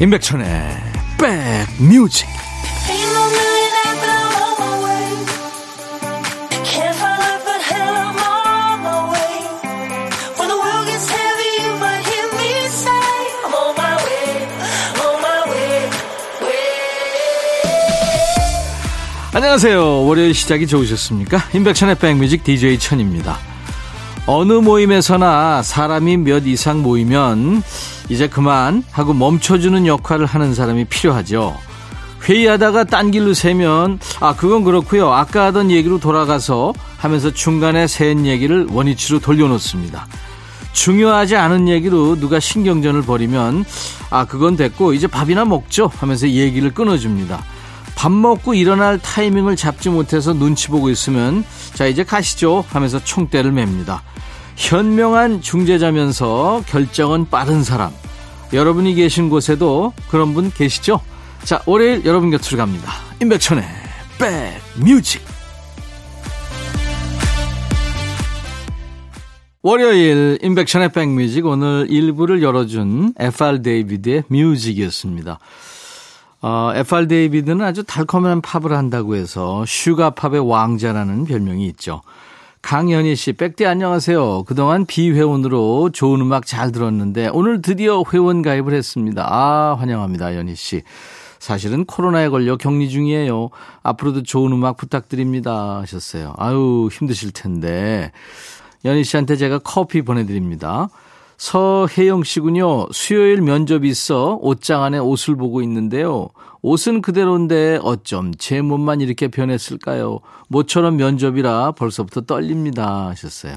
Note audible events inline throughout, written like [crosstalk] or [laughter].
임백천의 백뮤직 안녕하세요. 월요일 시작이 좋으셨습니까? 임백천의 백뮤직 DJ 천입니다. 어느 모임에서나 사람이 몇 이상 모이면 이제 그만 하고 멈춰주는 역할을 하는 사람이 필요하죠. 회의하다가 딴 길로 새면 아 그건 그렇고요. 아까 하던 얘기로 돌아가서 하면서 중간에 샌 얘기를 원위치로 돌려놓습니다. 중요하지 않은 얘기로 누가 신경전을 벌이면 아 그건 됐고 이제 밥이나 먹죠 하면서 얘기를 끊어줍니다. 밥 먹고 일어날 타이밍을 잡지 못해서 눈치 보고 있으면 자 이제 가시죠 하면서 총대를 맵니다. 현명한 중재자면서 결정은 빠른 사람. 여러분이 계신 곳에도 그런 분 계시죠? 자, 월요일 여러분 곁으로 갑니다. 임백천의 백뮤직. 월요일 임백천의 백뮤직 오늘 1부를 열어준 FR 데이비드의 Music이었습니다. 어, FR 데이비드는 아주 달콤한 팝을 한다고 해서 sugar pop의 왕자라는 별명이 있죠. 강현희 씨, 백대 안녕하세요. 그동안 비회원으로 좋은 음악 잘 들었는데 오늘 드디어 회원 가입을 했습니다. 아, 환영합니다, 현희 씨. 사실은 코로나에 걸려 격리 중이에요. 앞으로도 좋은 음악 부탁드립니다. 하셨어요. 아유, 힘드실 텐데. 연희 씨한테 제가 커피 보내드립니다. 서혜영 씨군요. 수요일 면접이 있어 옷장 안에 옷을 보고 있는데요. 옷은 그대로인데 어쩜 제 몸만 이렇게 변했을까요? 모처럼 면접이라 벌써부터 떨립니다. 하셨어요.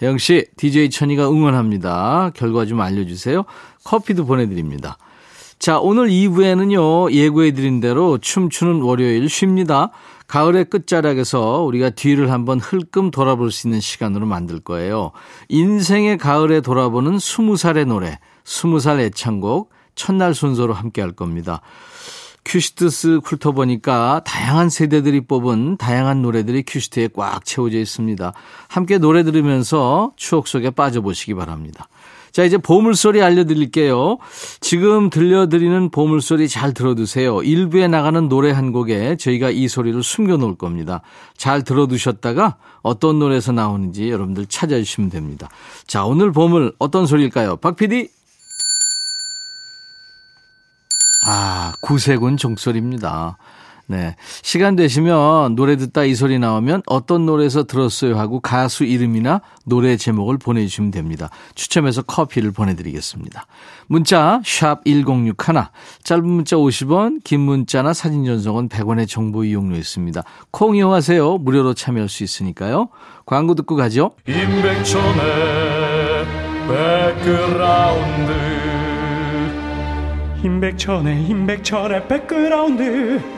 혜영 씨, DJ 천이가 응원합니다. 결과 좀 알려주세요. 커피도 보내드립니다. 자, 오늘 2부에는요, 예고해드린 대로 춤추는 월요일 쉽니다. 가을의 끝자락에서 우리가 뒤를 한번 흘끔 돌아볼 수 있는 시간으로 만들 거예요. 인생의 가을에 돌아보는 20살의 노래, 20살 애창곡, 첫날 순서로 함께 할 겁니다. 큐시트 쓱 훑어보니까 다양한 세대들이 뽑은 다양한 노래들이 큐시트에 꽉 채워져 있습니다. 함께 노래 들으면서 추억 속에 빠져보시기 바랍니다. 자, 이제 보물소리 알려드릴게요. 지금 들려드리는 보물소리 잘 들어두세요. 1부에 나가는 노래 한 곡에 저희가 이 소리를 숨겨놓을 겁니다. 잘 들어두셨다가 어떤 노래에서 나오는지 여러분들 찾아주시면 됩니다. 자, 오늘 보물 어떤 소리일까요? 박 PD? 아, 구세군 종소리입니다. 네. 시간 되시면 노래 듣다 이 소리 나오면 어떤 노래에서 들었어요 하고 가수 이름이나 노래 제목을 보내주시면 됩니다. 추첨해서 커피를 보내드리겠습니다. 문자 1061, 짧은 문자 50원, 긴 문자나 사진 전송은 100원의 정보 이용료 있습니다. 콩 이용하세요. 무료로 참여할 수 있으니까요. 광고 듣고 가죠. 임백천의 백그라운드 임백천의 임백천의 백그라운드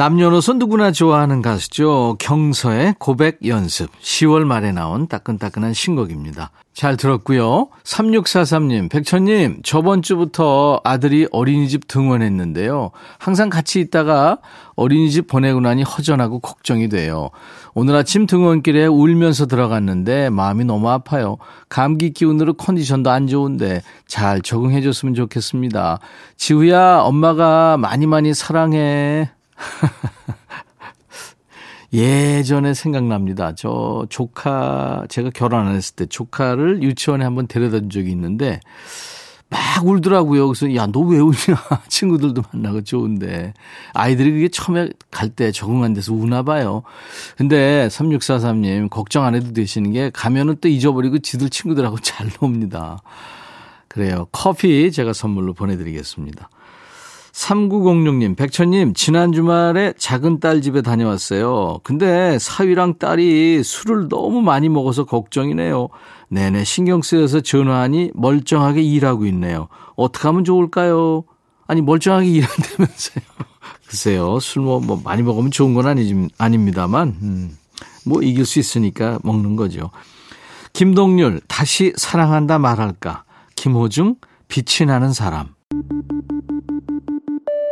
남녀노소 누구나 좋아하는 가수죠. 경서의 고백 연습. 10월 말에 나온 따끈따끈한 신곡입니다. 잘 들었고요. 3643님, 백천님, 저번 주부터 아들이 어린이집 등원했는데요. 항상 같이 있다가 어린이집 보내고 나니 허전하고 걱정이 돼요. 오늘 아침 등원길에 울면서 들어갔는데 마음이 너무 아파요. 감기 기운으로 컨디션도 안 좋은데 잘 적응해줬으면 좋겠습니다. 지우야, 엄마가 많이 많이 사랑해. [laughs] 예전에 생각납니다. 저 조카, 제가 결혼 안 했을 때 조카를 유치원에 한번 데려다 준 적이 있는데 막 울더라고요. 그래서 야, 너 왜 우냐? [laughs] 친구들도 만나고 좋은데. 아이들이 그게 처음에 갈 때 적응 안 돼서 우나 봐요. 근데 3643님, 걱정 안 해도 되시는 게 가면은 또 잊어버리고 지들 친구들하고 [laughs] 잘 놉니다. 그래요. 커피 제가 선물로 보내드리겠습니다. 3906님, 백천님, 지난 주말에 작은 딸 집에 다녀왔어요. 근데 사위랑 딸이 술을 너무 많이 먹어서 걱정이네요. 내내 신경 쓰여서 전화하니 멀쩡하게 일하고 있네요. 어떻게 하면 좋을까요? 아니, 멀쩡하게 일한다면서요. [laughs] 글쎄요, 술 뭐, 뭐, 많이 먹으면 좋은 건 아니, 아닙니다만, 음, 뭐, 이길 수 있으니까 먹는 거죠. 김동률, 다시 사랑한다 말할까. 김호중, 빛이 나는 사람.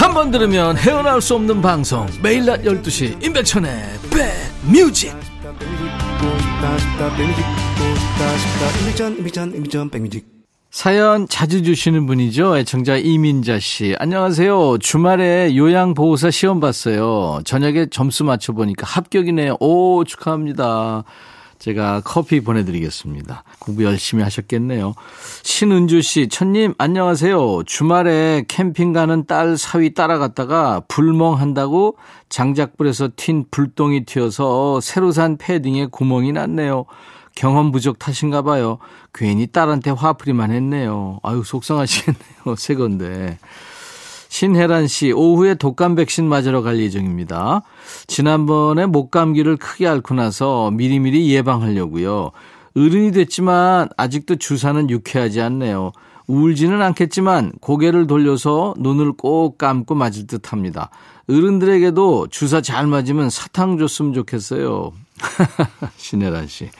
한 번 들으면 헤어나올 수 없는 방송 매일 낮 12시 임백천의 백뮤직 사연 자주 주시는 분이죠. 애청자 이민자 씨. 안녕하세요. 주말에 요양보호사 시험 봤어요. 저녁에 점수 맞춰보니까 합격이네요. 오, 축하합니다. 제가 커피 보내드리겠습니다. 공부 열심히 하셨겠네요. 신은주 씨, 천님, 안녕하세요. 주말에 캠핑 가는 딸 사위 따라갔다가 불멍한다고 장작불에서 튄 불똥이 튀어서 새로 산 패딩에 구멍이 났네요. 경험 부족 탓인가 봐요. 괜히 딸한테 화풀이만 했네요. 아유, 속상하시겠네요. [laughs] 새 건데. 신혜란 씨, 오후에 독감 백신 맞으러 갈 예정입니다. 지난번에 목감기를 크게 앓고 나서 미리미리 예방하려고요. 어른이 됐지만 아직도 주사는 유쾌하지 않네요. 울지는 않겠지만 고개를 돌려서 눈을 꼭 감고 맞을 듯 합니다. 어른들에게도 주사 잘 맞으면 사탕 줬으면 좋겠어요. [laughs] 신혜란 씨.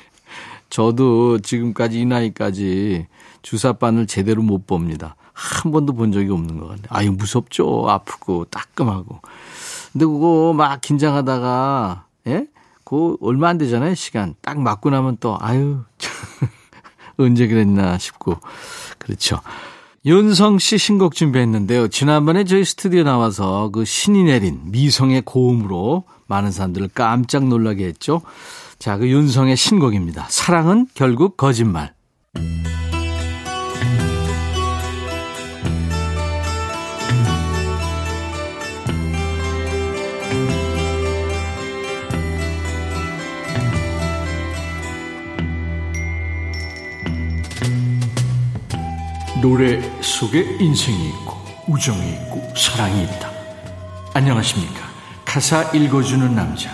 저도 지금까지 이 나이까지 주사바늘 제대로 못 봅니다. 한 번도 본 적이 없는 것 같아요. 아유, 무섭죠. 아프고, 따끔하고. 근데 그거 막 긴장하다가, 예? 그거 얼마 안 되잖아요, 시간. 딱 맞고 나면 또, 아유, [laughs] 언제 그랬나 싶고. 그렇죠. 윤성 씨 신곡 준비했는데요. 지난번에 저희 스튜디오 나와서 그 신이 내린 미성의 고음으로 많은 사람들을 깜짝 놀라게 했죠. 자, 그 윤성의 신곡입니다. 사랑은 결국 거짓말. 노래 속에 인생이 있고 우정이 있고 사랑이 있다. 안녕하십니까. 가사 읽어주는 남자.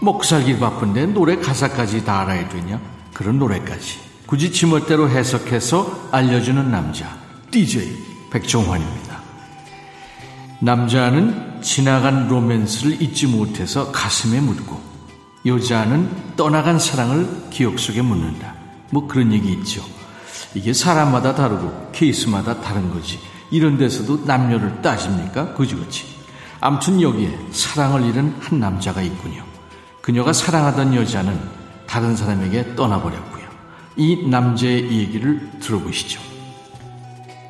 먹고 살기 바쁜데 노래 가사까지 다 알아야 되냐? 그런 노래까지. 굳이 지멋대로 해석해서 알려주는 남자. DJ 백종환입니다. 남자는 지나간 로맨스를 잊지 못해서 가슴에 묻고 여자는 떠나간 사랑을 기억 속에 묻는다. 뭐 그런 얘기 있죠. 이게 사람마다 다르고 케이스마다 다른 거지. 이런 데서도 남녀를 따집니까? 그지그지. 암튼 여기에 사랑을 잃은 한 남자가 있군요. 그녀가 사랑하던 여자는 다른 사람에게 떠나버렸고요. 이 남자의 얘기를 들어보시죠.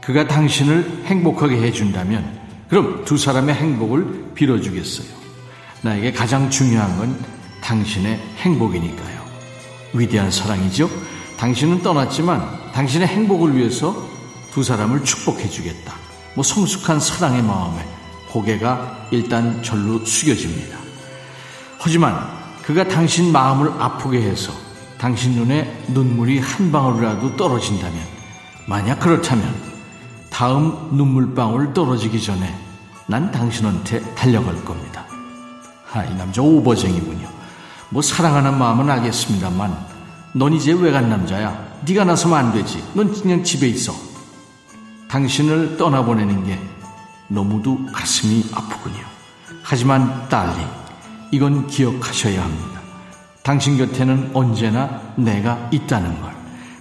그가 당신을 행복하게 해준다면 그럼 두 사람의 행복을 빌어주겠어요. 나에게 가장 중요한 건 당신의 행복이니까요. 위대한 사랑이죠. 당신은 떠났지만 당신의 행복을 위해서 두 사람을 축복해 주겠다. 뭐 성숙한 사랑의 마음에 고개가 일단 절로 숙여집니다. 하지만 그가 당신 마음을 아프게 해서 당신 눈에 눈물이 한 방울이라도 떨어진다면 만약 그렇다면 다음 눈물방울 떨어지기 전에 난 당신한테 달려갈 겁니다. 아, 이 남자 오버쟁이군요. 뭐 사랑하는 마음은 알겠습니다만 넌 이제 외간 남자야. 네가 나서면 안 되지. 넌 그냥 집에 있어. 당신을 떠나보내는 게 너무도 가슴이 아프군요. 하지만 딸리, 이건 기억하셔야 합니다. 당신 곁에는 언제나 내가 있다는 걸.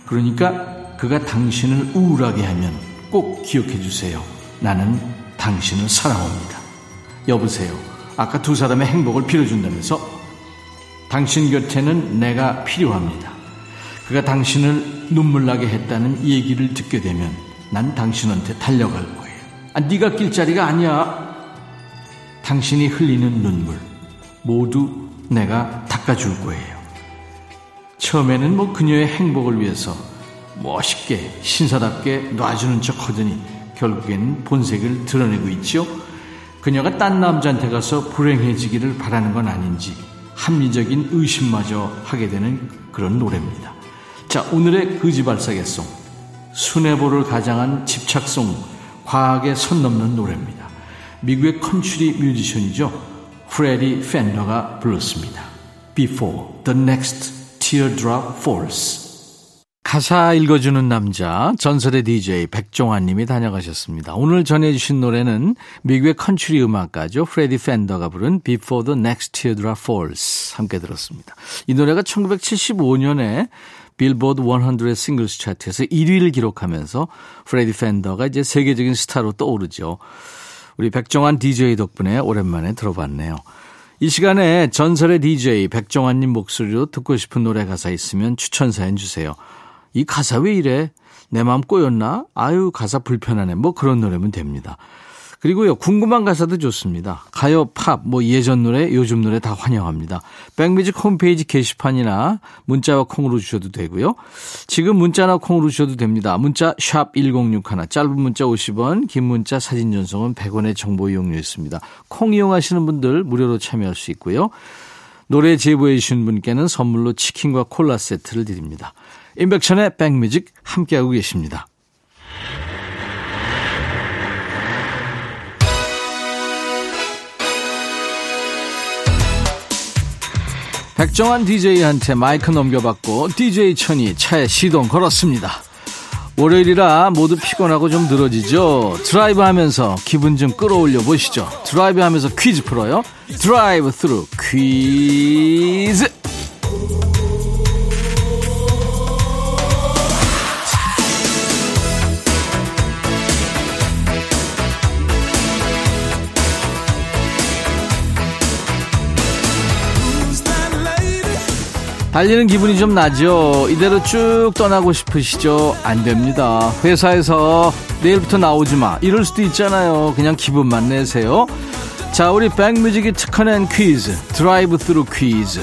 그러니까 그가 당신을 우울하게 하면 꼭 기억해 주세요. 나는 당신을 사랑합니다. 여보세요. 아까 두 사람의 행복을 빌어준다면서? 당신 곁에는 내가 필요합니다. 그가 당신을 눈물 나게 했다는 얘기를 듣게 되면 난 당신한테 달려갈 거예요. 아, 네가 낄 자리가 아니야. 당신이 흘리는 눈물 모두 내가 닦아줄 거예요. 처음에는 뭐 그녀의 행복을 위해서 멋있게 신사답게 놔주는 척 하더니 결국엔 본색을 드러내고 있죠. 그녀가 딴 남자한테 가서 불행해지기를 바라는 건 아닌지 합리적인 의심마저 하게 되는 그런 노래입니다. 자, 오늘의 거지발사계송. 순애보를 가장한 집착송, 과학에 선 넘는 노래입니다. 미국의 컨츄리 뮤지션이죠. 프레디 팬더가 불렀습니다. Before the next teardrop falls. 가사 읽어주는 남자 전설의 DJ 백종환 님이 다녀가셨습니다. 오늘 전해주신 노래는 미국의 컨츄리 음악가죠. 프레디 펜더가 부른 Before the Next Teardrop Falls 함께 들었습니다. 이 노래가 1975년에 빌보드 100 singles 차트에서 1위를 기록하면서 프레디 펜더가 이제 세계적인 스타로 떠오르죠. 우리 백종환 DJ 덕분에 오랜만에 들어봤네요. 이 시간에 전설의 DJ 백종환님 목소리로 듣고 싶은 노래 가사 있으면 추천 사연 주세요. 이 가사 왜 이래? 내 마음 꼬였나? 아유, 가사 불편하네. 뭐 그런 노래면 됩니다. 그리고요, 궁금한 가사도 좋습니다. 가요, 팝, 뭐 예전 노래, 요즘 노래 다 환영합니다. 백뮤직 홈페이지 게시판이나 문자와 콩으로 주셔도 되고요. 지금 문자나 콩으로 주셔도 됩니다. 문자 샵 1061, 짧은 문자 50원, 긴 문자 사진 전송은 100원의 정보 이용료 있습니다. 콩 이용하시는 분들 무료로 참여할 수 있고요. 노래 제보해 주신 분께는 선물로 치킨과 콜라 세트를 드립니다. 임백천의 백뮤직 함께하고 계십니다. 백정환 DJ한테 마이크 넘겨받고 DJ 천이 차에 시동 걸었습니다. 월요일이라 모두 피곤하고 좀 늘어지죠. 드라이브 하면서 기분 좀 끌어올려 보시죠. 드라이브 하면서 퀴즈 풀어요. 드라이브 스루 퀴즈. 달리는 기분이 좀 나죠. 이대로 쭉 떠나고 싶으시죠? 안 됩니다. 회사에서 내일부터 나오지 마. 이럴 수도 있잖아요. 그냥 기분만 내세요. 자, 우리 백뮤직이 특허낸 퀴즈. 드라이브 스루 퀴즈.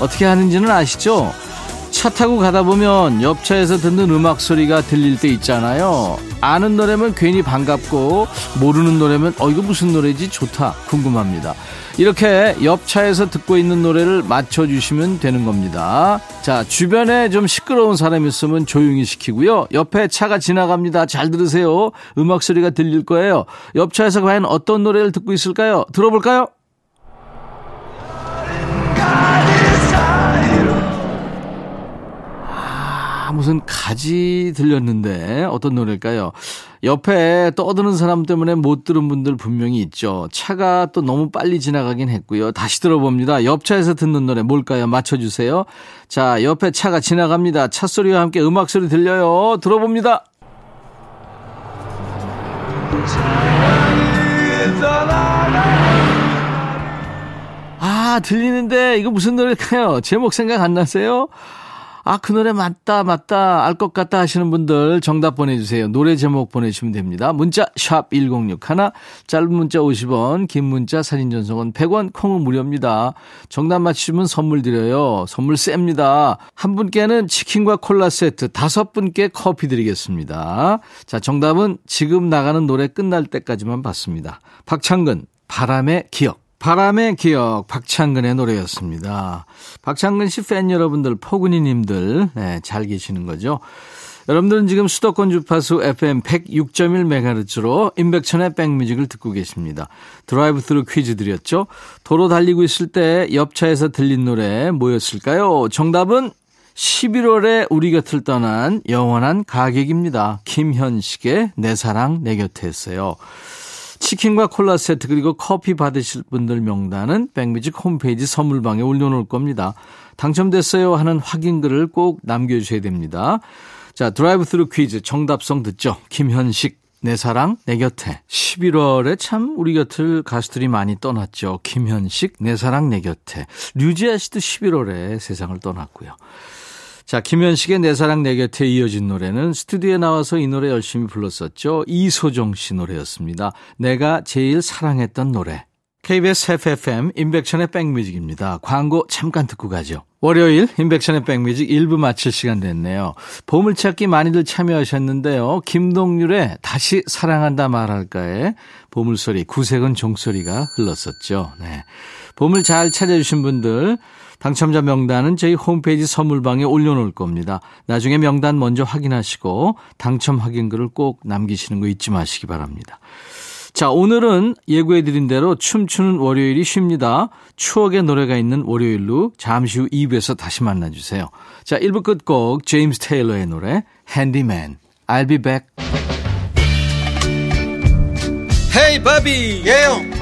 어떻게 하는지는 아시죠? 차 타고 가다 보면 옆차에서 듣는 음악 소리가 들릴 때 있잖아요. 아는 노래면 괜히 반갑고 모르는 노래면 어 이거 무슨 노래지 좋다 궁금합니다. 이렇게 옆차에서 듣고 있는 노래를 맞춰주시면 되는 겁니다. 자, 주변에 좀 시끄러운 사람이 있으면 조용히 시키고요. 옆에 차가 지나갑니다. 잘 들으세요. 음악 소리가 들릴 거예요. 옆차에서 과연 어떤 노래를 듣고 있을까요? 들어볼까요? 무슨 가지 들렸는데 어떤 노래일까요? 옆에 떠드는 사람 때문에 못 들은 분들 분명히 있죠. 차가 또 너무 빨리 지나가긴 했고요. 다시 들어봅니다. 옆차에서 듣는 노래 뭘까요? 맞춰주세요. 자, 옆에 차가 지나갑니다. 차 소리와 함께 음악 소리 들려요. 들어봅니다. 아, 들리는데 이거 무슨 노래일까요? 제목 생각 안 나세요? 아, 그 노래 맞다, 맞다, 알 것 같다 하시는 분들 정답 보내주세요. 노래 제목 보내주시면 됩니다. 문자, 샵 1061, 짧은 문자 50원, 긴 문자 사진 전송은 100원, 콩은 무료입니다. 정답 맞히시면 선물 드려요. 선물 셉니다. 한 분께는 치킨과 콜라 세트, 다섯 분께 커피 드리겠습니다. 자, 정답은 지금 나가는 노래 끝날 때까지만 받습니다. 박창근, 바람의 기억. 바람의 기억 박창근의 노래였습니다. 박창근 씨 팬 여러분들 포근이님들 네, 잘 계시는 거죠. 여러분들은 지금 수도권 주파수 FM 106.1MHz로 임백천의 백뮤직을 듣고 계십니다. 드라이브 스루 퀴즈 드렸죠. 도로 달리고 있을 때 옆차에서 들린 노래 뭐였을까요? 정답은 11월에 우리 곁을 떠난 영원한 가객입니다. 김현식의 내 사랑 내 곁에였어요. 치킨과 콜라 세트 그리고 커피 받으실 분들 명단은 백뮤직 홈페이지 선물방에 올려놓을 겁니다. 당첨됐어요 하는 확인글을 꼭 남겨주셔야 됩니다. 자, 드라이브 스루 퀴즈 정답송 듣죠. 김현식, 내 사랑, 내 곁에. 11월에 참 우리 곁을 가수들이 많이 떠났죠. 김현식, 내 사랑, 내 곁에. 류지아 씨도 11월에 세상을 떠났고요. 자, 김현식의 내 사랑 내 곁에 이어진 노래는 스튜디오에 나와서 이 노래 열심히 불렀었죠. 이소정 씨 노래였습니다. 내가 제일 사랑했던 노래. KBS FFM 인백션의 백뮤직입니다. 광고 잠깐 듣고 가죠. 월요일 인백션의 백뮤직 1부 마칠 시간 됐네요. 보물찾기 많이들 참여하셨는데요. 김동률의 다시 사랑한다 말할까에 보물소리 구색은 종소리가 흘렀었죠. 네. 보물 잘 찾아주신 분들 당첨자 명단은 저희 홈페이지 선물방에 올려놓을 겁니다. 나중에 명단 먼저 확인하시고 당첨 확인글을 꼭 남기시는 거 잊지 마시기 바랍니다. 자, 오늘은 예고해드린 대로 춤추는 월요일이 쉽니다. 추억의 노래가 있는 월요일로 잠시 후 2부에서 다시 만나주세요. 자, 1부 끝곡 제임스 테일러의 노래 Handyman, I'll be back. 헤이 바비 예영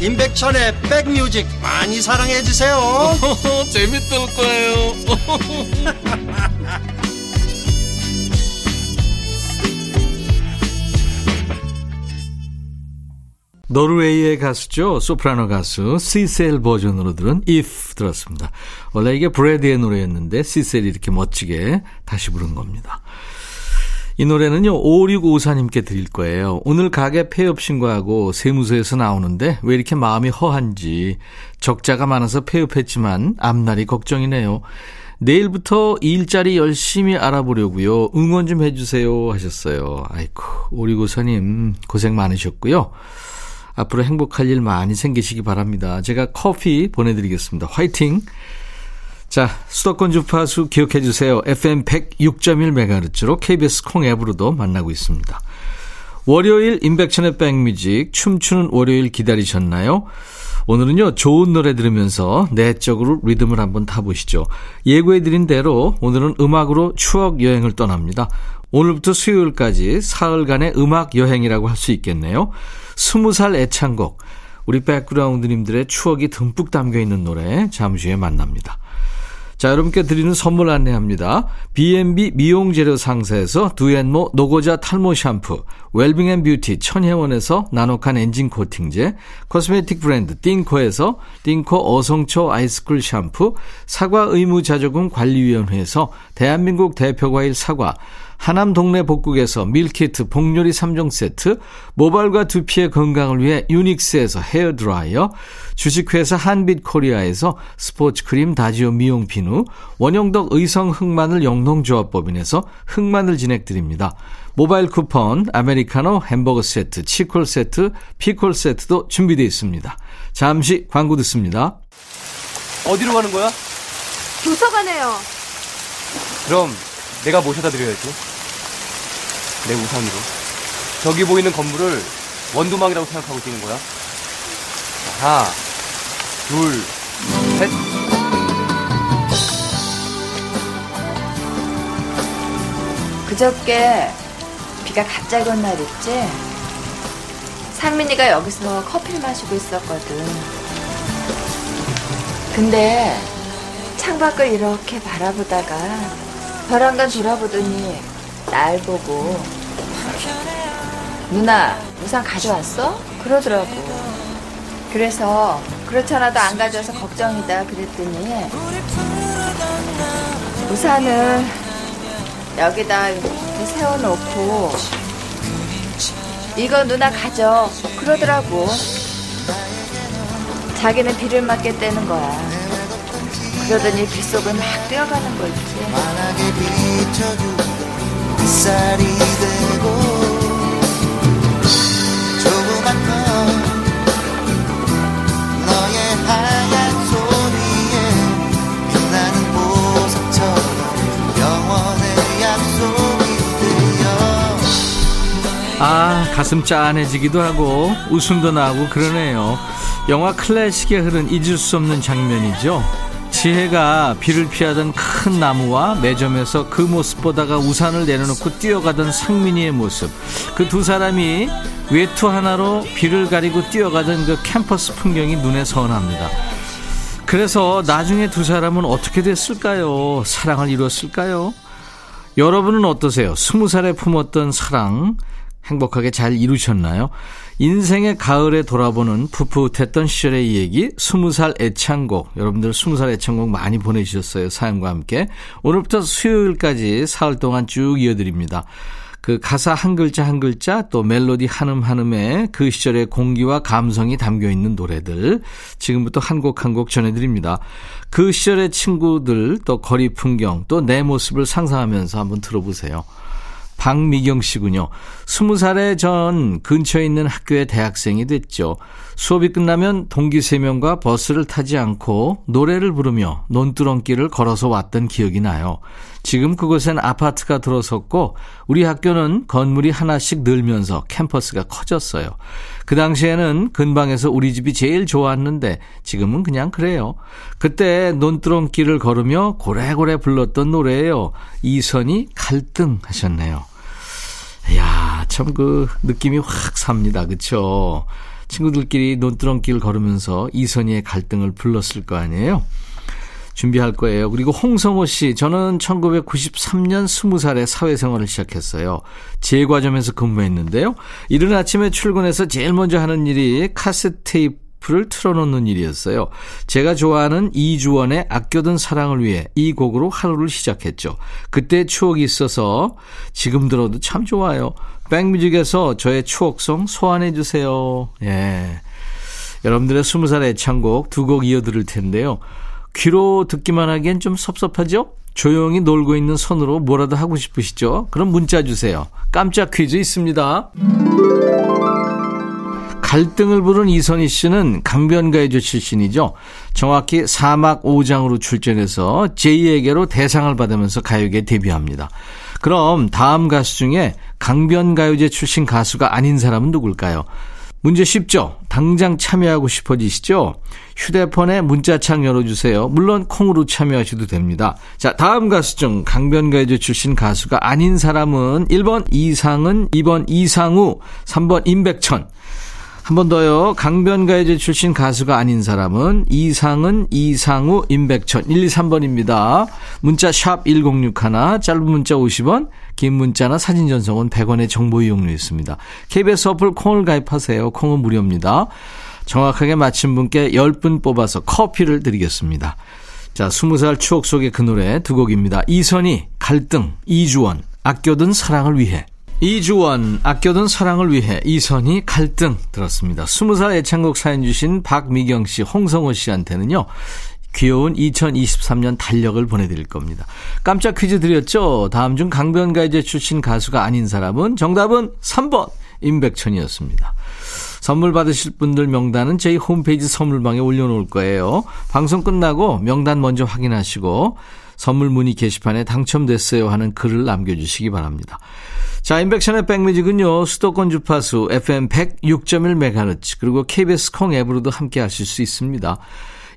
임백천의 백뮤직 많이 사랑해 주세요 [laughs] 재밌을 거예요 [laughs] 노르웨이의 가수죠. 소프라노 가수 시셀 버전으로 들은 If 들었습니다. 원래 이게 브래드의 노래였는데 시셀이 이렇게 멋지게 다시 부른 겁니다. 이 노래는요, 5654님께 드릴 거예요. 오늘 가게 폐업 신고하고 세무서에서 나오는데 왜 이렇게 마음이 허한지 적자가 많아서 폐업했지만 앞날이 걱정이네요. 내일부터 일자리 열심히 알아보려고요. 응원 좀 해주세요 하셨어요. 아이고, 5654님 고생 많으셨고요. 앞으로 행복할 일 많이 생기시기 바랍니다. 제가 커피 보내드리겠습니다. 화이팅! 자, 수도권 주파수 기억해 주세요. FM 106.1MHz로 KBS 콩 앱으로도 만나고 있습니다. 월요일 인백천의 백뮤직 춤추는 월요일 기다리셨나요? 오늘은요, 좋은 노래 들으면서 내적으로 리듬을 한번 타보시죠. 예고해드린 대로 오늘은 음악으로 추억 여행을 떠납니다. 오늘부터 수요일까지 사흘간의 음악 여행이라고 할 수 있겠네요. 스무 살 애창곡, 우리 백그라운드님들의 추억이 듬뿍 담겨 있는 노래 잠시 후에 만납니다. 자, 여러분께 드리는 선물 안내합니다. B&B 미용재료 상사에서 두앤모 노고자 탈모 샴푸, 웰빙앤뷰티 천혜원에서 나노칸 엔진 코팅제, 코스메틱 브랜드 띵코에서 띵코 어성초 아이스쿨 샴푸, 사과 의무자조금 관리위원회에서 대한민국 대표과일 사과, 하남 동네 복국에서 밀키트 복요리 3종 세트, 모발과 두피의 건강을 위해 유닉스에서 헤어드라이어, 주식회사 한빛코리아에서 스포츠크림 다지오 미용 비누, 원형덕 의성 흑마늘 영농조합법인에서 흑마늘 진액 드립니다. 모바일 쿠폰, 아메리카노 햄버거 세트, 치콜 세트, 피콜 세트도 준비되어 있습니다. 잠시 광고 듣습니다. 어디로 가는 거야? 도서관에요. 그럼 내가 모셔다 드려야지. 내 우산으로. 저기 보이는 건물을 원두막이라고 생각하고 뛰는 거야. 하나, 둘, 셋. 그저께 비가 갑자기 온 날 있지? 상민이가 여기서 커피를 마시고 있었거든. 근데 창밖을 이렇게 바라보다가 벼랑간 돌아보더니 날 보고. 누나 우산 가져왔어? 그러더라고. 그래서 그렇잖아도 안 가져와서 걱정이다 그랬더니 우산을 여기다 이렇게 세워놓고 이거 누나 가져. 그러더라고. 자기는 비를 맞겠다는 거야. 그러더니 빗속을 막 뛰어가는 거 있지 쌀이 되고 조그맣던 너의 하얀 소리에 빛나는 보석처럼 영원의 약속이 되어 아, 가슴 짠해지기도 하고 웃음도 나고 그러네요. 영화 클래식에 흐른 잊을 수 없는 장면이죠. 지혜가 비를 피하던 큰 나무와 매점에서 그 모습 보다가 우산을 내려놓고 뛰어가던 상민이의 모습. 그 두 사람이 외투 하나로 비를 가리고 뛰어가던 그 캠퍼스 풍경이 눈에 선합니다. 그래서 나중에 두 사람은 어떻게 됐을까요? 사랑을 이뤘을까요? 여러분은 어떠세요? 스무 살에 품었던 사랑 행복하게 잘 이루셨나요? 인생의 가을에 돌아보는 풋풋했던 시절의 얘기 스무 살 애창곡 여러분들 스무 살 애창곡 많이 보내주셨어요 사연과 함께 오늘부터 수요일까지 사흘 동안 쭉 이어드립니다 그 가사 한 글자 한 글자 또 멜로디 한음 한음에 그 시절의 공기와 감성이 담겨 있는 노래들 지금부터 한 곡 한곡 전해드립니다. 그 시절의 친구들 또 거리 풍경 또 내 모습을 상상하면서 한번 들어보세요. 박미경 씨군요. 스무 살에 전 근처에 있는 학교의 대학생이 됐죠. 수업이 끝나면 동기 세명과 버스를 타지 않고 노래를 부르며 논두렁길을 걸어서 왔던 기억이 나요. 지금 그곳엔 아파트가 들어섰고 우리 학교는 건물이 하나씩 늘면서 캠퍼스가 커졌어요. 그 당시에는 근방에서 우리 집이 제일 좋았는데 지금은 그냥 그래요. 그때 논두렁길을 걸으며 고래고래 불렀던 노래예요. 이선이 갈등 하셨네요. 이야, 참 그 느낌이 확 삽니다. 그쵸? 친구들끼리 논두렁길 걸으면서 이선희의 갈등을 불렀을 거 아니에요? 준비할 거예요. 그리고 홍성호 씨, 저는 1993년 20살에 사회생활을 시작했어요. 제과점에서 근무했는데요. 이른 아침에 출근해서 제일 먼저 하는 일이 카세트 테이프 를 틀어놓는 일이었어요. 제가 좋아하는 이주원의 아껴둔 사랑을 위해 이 곡으로 하루를 시작했죠. 그때 추억이 있어서 지금 들어도 참 좋아요. 백뮤직에서 저의 추억송 소환해 주세요. 예. 여러분들의 20살 애창곡 두 곡 이어 들을 텐데요. 귀로 듣기만 하기엔 좀 섭섭하죠? 조용히 놀고 있는 손으로 뭐라도 하고 싶으시죠? 그럼 문자 주세요. 깜짝 퀴즈 있습니다. 갈등을 부른 이선희 씨는 강변가요제 출신이죠. 정확히 사막 5장으로 출전해서 제2에게로 대상을 받으면서 가요계 데뷔합니다. 그럼 다음 가수 중에 강변가요제 출신 가수가 아닌 사람은 누굴까요? 문제 쉽죠? 당장 참여하고 싶어지시죠? 휴대폰에 문자창 열어주세요. 물론 콩으로 참여하셔도 됩니다. 자, 다음 가수 중 강변가요제 출신 가수가 아닌 사람은 1번 이상은, 2번 이상우, 3번 임백천. 한 번 더요. 강변가요제 출신 가수가 아닌 사람은 이상은, 이상우, 임백천. 1, 2, 3번입니다. 문자 샵 1061, 짧은 문자 50원, 긴 문자나 사진 전송은 100원의 정보 이용료 있습니다. KBS 어플 콩을 가입하세요. 콩은 무료입니다. 정확하게 맞힌 분께 10분 뽑아서 커피를 드리겠습니다. 자, 20살 추억 속의 그 노래 두 곡입니다. 이선희, 갈등, 이주원, 아껴둔 사랑을 위해. 이주원, 아껴둔 사랑을 위해 이선희 갈등 들었습니다. 20살 애창곡 사연 주신 박미경 씨, 홍성호 씨한테는요. 귀여운 2023년 달력을 보내드릴 겁니다. 깜짝 퀴즈 드렸죠? 다음 중 강변가요제 출신 가수가 아닌 사람은 정답은 3번 임백천이었습니다. 선물 받으실 분들 명단은 저희 홈페이지 선물방에 올려놓을 거예요. 방송 끝나고 명단 먼저 확인하시고 선물 문의 게시판에 당첨됐어요 하는 글을 남겨주시기 바랍니다. 자, 인백션의 백뮤직은요, 수도권 주파수 FM 106.1MHz, 그리고 KBS 콩 앱으로도 함께 하실 수 있습니다.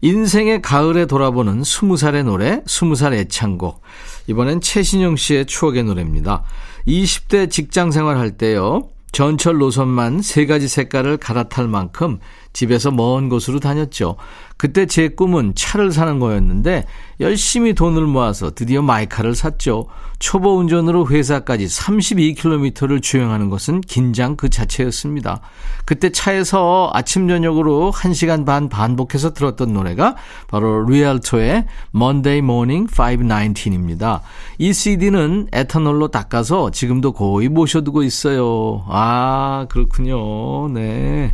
인생의 가을에 돌아보는 20살의 노래, 20살 애창곡. 이번엔 최신영 씨의 추억의 노래입니다. 20대 직장 생활할 때요, 전철 노선만 세 가지 색깔을 갈아탈 만큼 집에서 먼 곳으로 다녔죠. 그때 제 꿈은 차를 사는 거였는데 열심히 돈을 모아서 드디어 마이카를 샀죠. 초보 운전으로 회사까지 32km를 주행하는 것은 긴장 그 자체였습니다. 그때 차에서 아침 저녁으로 1시간 반 반복해서 들었던 노래가 바로 리얼토의 Monday Morning 519입니다. 이 CD는 에탄올로 닦아서 지금도 거의 모셔두고 있어요. 아, 그렇군요. 네.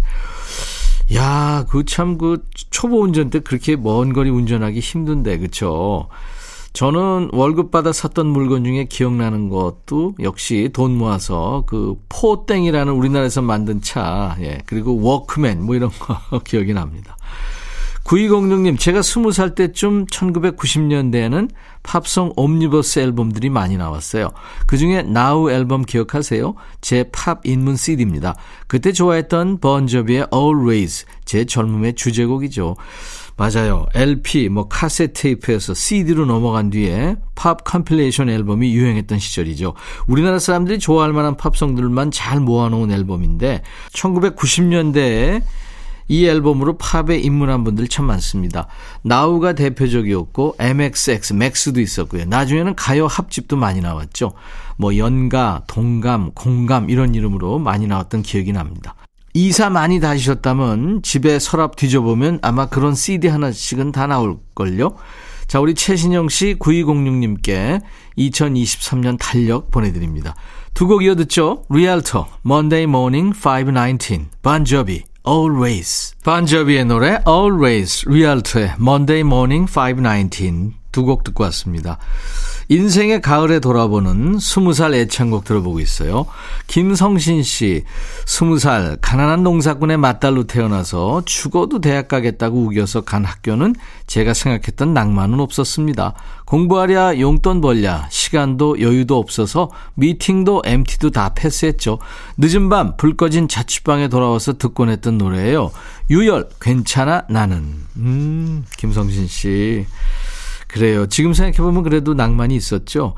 야, 그 참 그 초보 운전 때 그렇게 먼 거리 운전하기 힘든데, 그쵸? 저는 월급 받아 샀던 물건 중에 기억나는 것도 역시 돈 모아서 그 포땡이라는 우리나라에서 만든 차, 예, 그리고 워크맨 뭐 이런 거 [laughs] 기억이 납니다. 9206님, 제가 20살 때쯤 1990년대에는 팝송 옴니버스 앨범들이 많이 나왔어요. 그 중에 나우 앨범 기억하세요? 제 팝 입문 CD입니다. 그때 좋아했던 본조비의 Always, 제 젊음의 주제곡이죠. 맞아요. LP, 뭐 카세트 테이프에서 CD로 넘어간 뒤에 팝 컴필레이션 앨범이 유행했던 시절이죠. 우리나라 사람들이 좋아할 만한 팝송들만 잘 모아놓은 앨범인데 1990년대에 이 앨범으로 팝에 입문한 분들 참 많습니다. 나우가 대표적이었고 MAX, 맥스도 있었고요. 나중에는 가요 합집도 많이 나왔죠. 뭐 연가, 동감, 공감 이런 이름으로 많이 나왔던 기억이 납니다. 이사 많이 다니셨다면 집에 서랍 뒤져보면 아마 그런 CD 하나씩은 다 나올걸요. 자, 우리 최신영 씨 9206님께 2023년 달력 보내드립니다. 두 곡 이어 듣죠? 리알토, Monday Morning 519, 반저비, Always. 반저비의 노래 Always, 리얼터의 Monday Morning 519 두 곡 듣고 왔습니다. 인생의 가을에 돌아보는 20살 애창곡 들어보고 있어요. 김성신 씨, 20살 가난한 농사꾼의 맏딸로 태어나서 죽어도 대학 가겠다고 우겨서 간 학교는 제가 생각했던 낭만은 없었습니다. 공부하랴 용돈 벌랴 시간도 여유도 없어서 미팅도 MT도 다 패스했죠. 늦은 밤 불 꺼진 자취방에 돌아와서 듣곤 했던 노래예요. 유열 괜찮아 나는. 음, 김성신 씨. 그래요. 지금 생각해보면 그래도 낭만이 있었죠.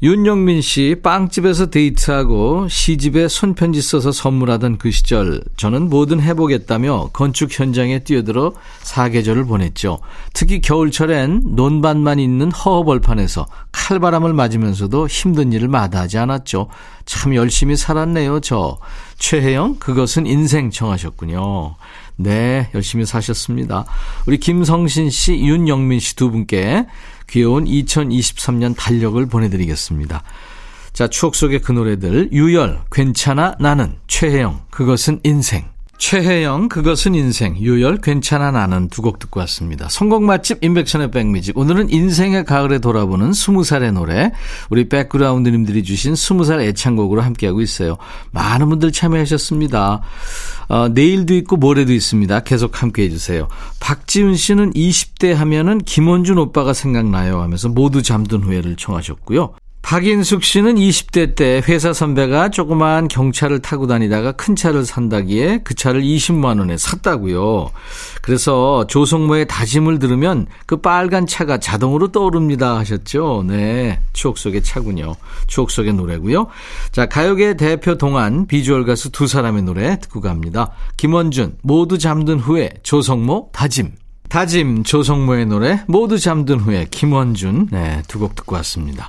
윤영민 씨, 빵집에서 데이트하고 시집에 손편지 써서 선물하던 그 시절, 저는 뭐든 해보겠다며 건축 현장에 뛰어들어 사계절을 보냈죠. 특히 겨울철엔 논밭만 있는 허허벌판에서 칼바람을 맞으면서도 힘든 일을 마다하지 않았죠. 참 열심히 살았네요, 저. 최혜영, 그것은 인생 청하셨군요. 네, 열심히 사셨습니다. 우리 김성신 씨, 윤영민 씨 두 분께 귀여운 2023년 달력을 보내드리겠습니다. 자, 추억 속의 그 노래들. 유열, 괜찮아, 나는. 최혜영, 그것은 인생. 최혜영, 그것은 인생. 유열, 괜찮아, 나는 두 곡 듣고 왔습니다. 성공 맛집, 인백션의 백미직. 오늘은 인생의 가을에 돌아보는 20살의 노래. 우리 백그라운드님들이 주신 20살 애창곡으로 함께하고 있어요. 많은 분들 참여하셨습니다. 어, 내일도 있고 모레도 있습니다. 계속 함께 해 주세요. 박지훈 씨는 20대 하면은 김원준 오빠가 생각나요 하면서 모두 잠든 후회를 청하셨고요. 박인숙 씨는 20대 때 회사 선배가 조그만 경차를 타고 다니다가 큰 차를 산다기에 그 차를 20만 원에 샀다고요. 그래서 조성모의 다짐을 들으면 그 빨간 차가 자동으로 떠오릅니다 하셨죠. 네. 추억 속의 차군요. 추억 속의 노래고요. 자, 가요계 대표 동안 비주얼 가수 두 사람의 노래 듣고 갑니다. 김원준 모두 잠든 후에 조성모 다짐. 다짐 조성모의 노래 모두 잠든 후에 김원준 네, 두 곡 듣고 왔습니다.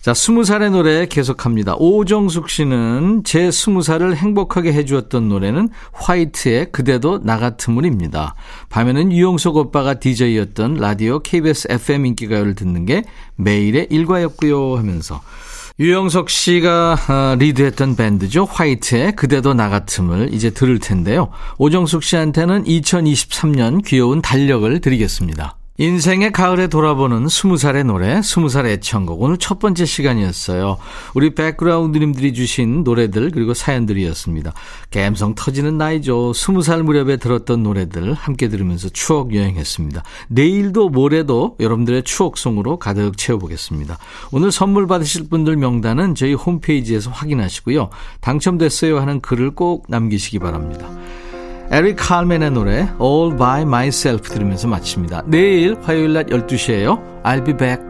자, 스무 살의 노래 계속합니다. 오정숙 씨는 제 스무 살을 행복하게 해주었던 노래는 화이트의 그대도 나 같으물입니다. 밤에는 유영석 오빠가 DJ였던 라디오 KBS FM 인기가요를 듣는 게 매일의 일과였고요 하면서 유영석 씨가 아, 리드했던 밴드죠. 화이트의 그대도 나 같음을 이제 들을 텐데요. 오정숙 씨한테는 2023년 귀여운 달력을 드리겠습니다. 인생의 가을에 돌아보는 스무 살의 노래, 스무 살의 애창곡. 오늘 첫 번째 시간이었어요. 우리 백그라운드님들이 주신 노래들, 그리고 사연들이었습니다. 감성 터지는 나이죠. 스무 살 무렵에 들었던 노래들 함께 들으면서 추억 여행했습니다. 내일도 모레도 여러분들의 추억송으로 가득 채워보겠습니다. 오늘 선물 받으실 분들 명단은 저희 홈페이지에서 확인하시고요. 당첨됐어요 하는 글을 꼭 남기시기 바랍니다. 에릭 칼맨의 노래 All By Myself 들으면서 마칩니다. 내일 화요일 낮 12시에요. I'll be back.